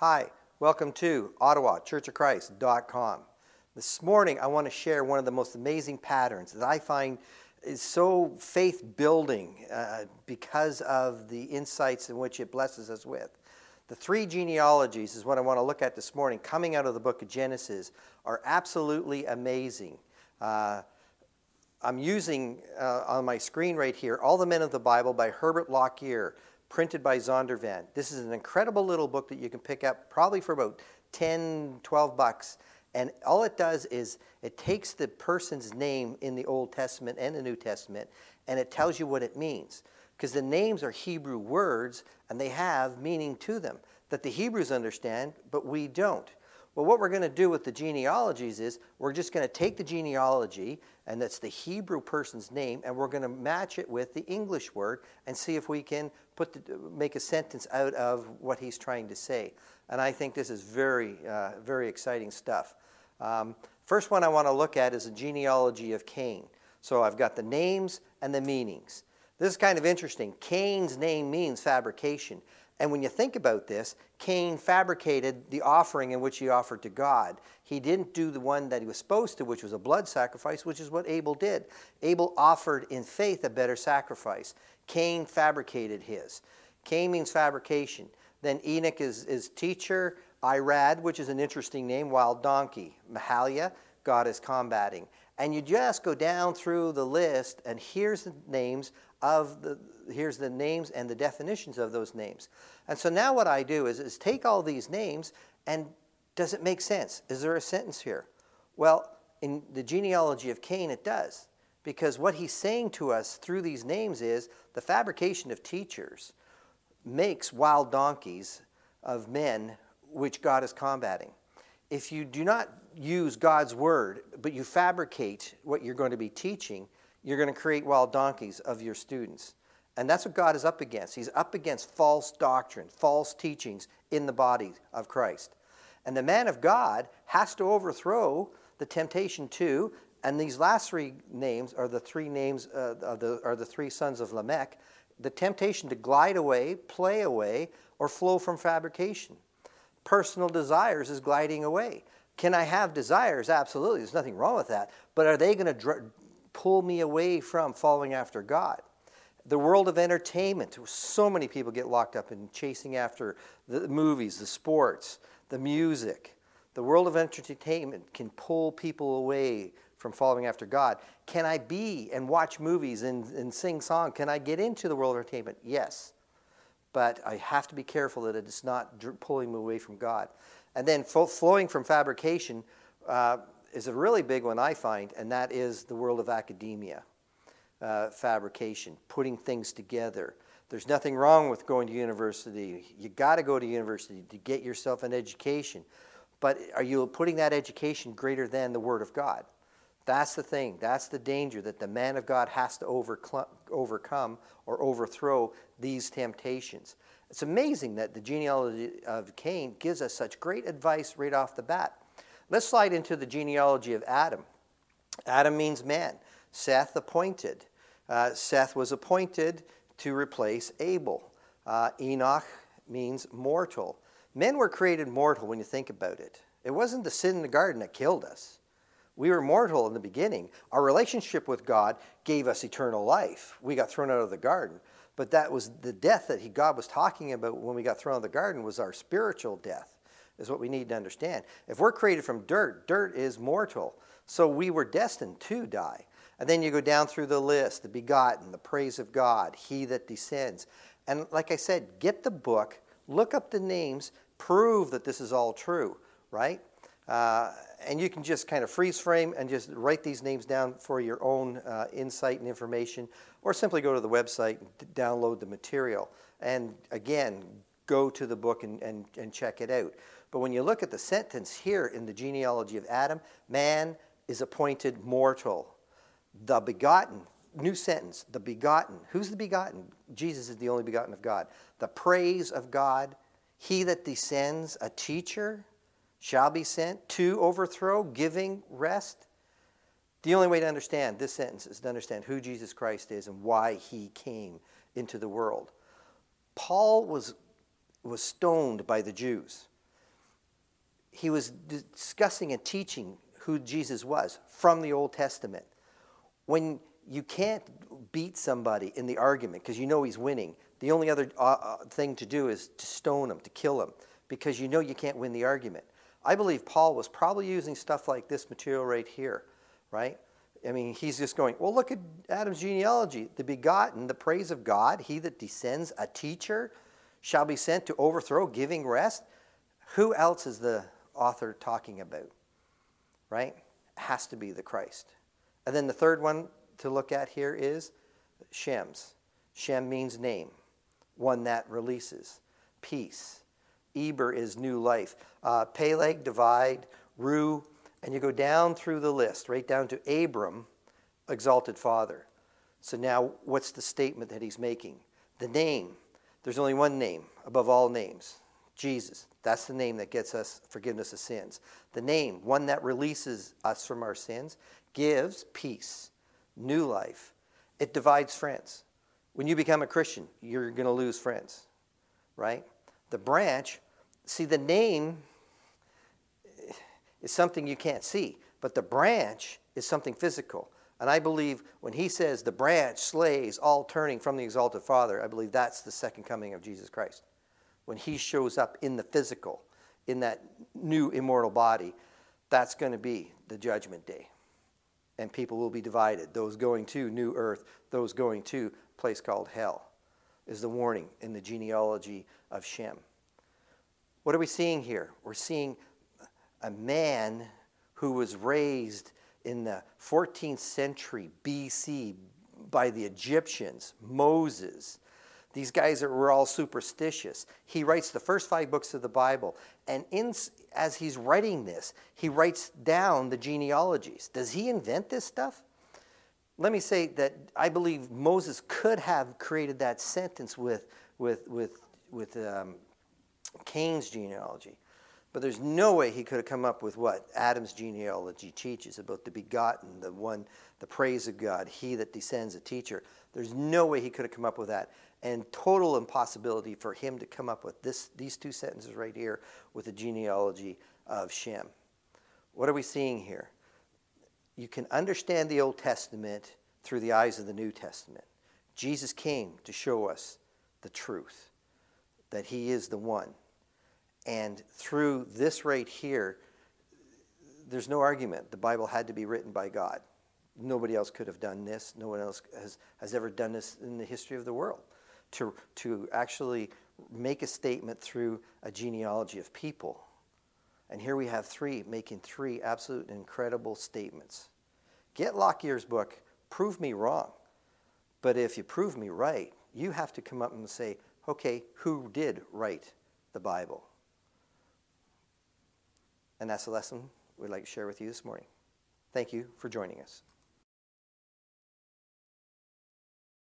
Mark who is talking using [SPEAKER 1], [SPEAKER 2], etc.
[SPEAKER 1] Hi, welcome to Ottawa Church of Christ.com. This morning, I want to share one of the most amazing patterns that I find is so faith building uh, because of the insights in which it blesses us with. The three genealogies is what I want to look at this morning, coming out of the book of Genesis, are absolutely amazing. Uh, I'm using uh, on my screen right here All the Men of the Bible by Herbert Lockyer, printed by Zondervan. This is an incredible little book that you can pick up probably for about 10, 12 bucks. And all it does is it takes the person's name in the Old Testament and the New Testament and it tells you what it means. Because the names are Hebrew words and they have meaning to them that the Hebrews understand, but we don't. Well, what we're going to do with the genealogies is we're just going to take the genealogy, and that's the Hebrew person's name, and we're going to match it with the English word and see if we can put the, make a sentence out of what he's trying to say. And I think this is very, uh, very exciting stuff. Um, first one I want to look at is the genealogy of Cain. So I've got the names and the meanings. This is kind of interesting. Cain's name means fabrication. And when you think about this, Cain fabricated the offering in which he offered to God. He didn't do the one that he was supposed to, which was a blood sacrifice, which is what Abel did. Abel offered in faith a better sacrifice. Cain fabricated his. Cain means fabrication. Then Enoch is, is teacher. Irad, which is an interesting name, wild donkey. Mahalia, God is combating. And you just go down through the list, and here's the names of the here's the names and the definitions of those names. And so now what I do is, is take all these names and does it make sense? Is there a sentence here? Well, in the genealogy of Cain, it does. Because what he's saying to us through these names is the fabrication of teachers makes wild donkeys of men which God is combating. If you do not use God's word, but you fabricate what you're going to be teaching, you're going to create wild donkeys of your students. And that's what God is up against. He's up against false doctrine, false teachings in the body of Christ. And the man of God has to overthrow the temptation to, And these last three names are the three names uh, of the, are the three sons of Lamech. The temptation to glide away, play away, or flow from fabrication. Personal desires is gliding away. Can I have desires? Absolutely. There's nothing wrong with that. But are they going to dr- pull me away from following after God? the world of entertainment. So many people get locked up in chasing after the movies, the sports, the music. The world of entertainment can pull people away from following after God. Can I be and watch movies and, and sing songs? Can I get into the world of entertainment? Yes. But I have to be careful that it's not pulling me away from God. And then flowing from fabrication uh, is a really big one, I find, and that is the world of academia uh, fabrication, putting things together. There's nothing wrong with going to university. You got to go to university to get yourself an education. But are you putting that education greater than the Word of God? That's the thing. That's the danger that the man of God has to overcome or overthrow these temptations. It's amazing that the genealogy of Cain gives us such great advice right off the bat. Let's slide into the genealogy of Adam. Adam means man. Seth appointed. Uh, Seth was appointed to replace Abel. Uh, Enoch means mortal. Men were created mortal when you think about it. It wasn't the sin in the garden that killed us. We were mortal in the beginning. Our relationship with God gave us eternal life. We got thrown out of the garden. But that was the death that he, God was talking about when we got thrown out of the garden was our spiritual death, is what we need to understand. If we're created from dirt, dirt is mortal. So we were destined to die. And then you go down through the list the begotten, the praise of God, he that descends. And like I said, get the book, look up the names, prove that this is all true, right? Uh, and you can just kind of freeze frame and just write these names down for your own uh, insight and information, or simply go to the website and download the material. And again, go to the book and, and, and check it out. But when you look at the sentence here in the genealogy of Adam, man is appointed mortal the begotten, new sentence, the begotten. Who's the begotten? Jesus is the only begotten of God. The praise of God. He that descends, a teacher, shall be sent to overthrow, giving rest. The only way to understand this sentence is to understand who Jesus Christ is and why he came into the world. Paul was, was stoned by the Jews. he was discussing and teaching who Jesus was from the Old Testament. When you can't beat somebody in the argument because you know he's winning, the only other uh, uh, thing to do is to stone him, to kill him, because you know you can't win the argument. I believe Paul was probably using stuff like this material right here, right? I mean, he's just going, well, look at Adam's genealogy. The begotten, the praise of God, he that descends, a teacher, shall be sent to overthrow, giving rest. Who else is the author talking about? Right? Has to be the Christ. And then the third one to look at here is Shem's. Shem means name, one that releases, peace. Eber is new life. Uh, Peleg, divide. Ru, and you go down through the list, right down to Abram, exalted father. So now, what's the statement that he's making? The name. There's only one name above all names Jesus. That's the name that gets us forgiveness of sins. The name, one that releases us from our sins, gives peace, new life. It divides friends. When you become a Christian, you're going to lose friends, right? The branch, see, the name is something you can't see, but the branch is something physical. And I believe when he says the branch slays all turning from the exalted Father, I believe that's the second coming of Jesus Christ when he shows up in the physical, in that new immortal body, that's going to be the judgment day. And people will be divided. Those going to new earth, those going to place called hell, is the warning in the genealogy of Shem. What are we seeing here? We're seeing a man who was raised in the 14th century BC by the Egyptians, Moses, these guys were all superstitious. He writes the first five books of the Bible, and in, as he's writing this, he writes down the genealogies. Does he invent this stuff? Let me say that I believe Moses could have created that sentence with, with, with, with um, Cain's genealogy. But there's no way he could have come up with what Adam's genealogy teaches about the begotten, the one, the praise of God, he that descends, a teacher. There's no way he could have come up with that and total impossibility for him to come up with this, these two sentences right here with the genealogy of Shem. What are we seeing here? You can understand the Old Testament through the eyes of the New Testament. Jesus came to show us the truth, that he is the one. And through this right here, there's no argument. The Bible had to be written by God. Nobody else could have done this. No one else has, has ever done this in the history of the world to, to actually make a statement through a genealogy of people. And here we have three making three absolute incredible statements. Get Lockyer's book, Prove Me Wrong. But if you prove me right, you have to come up and say, okay, who did write the Bible? And that's the lesson we'd like to share with you this morning. Thank you for joining us.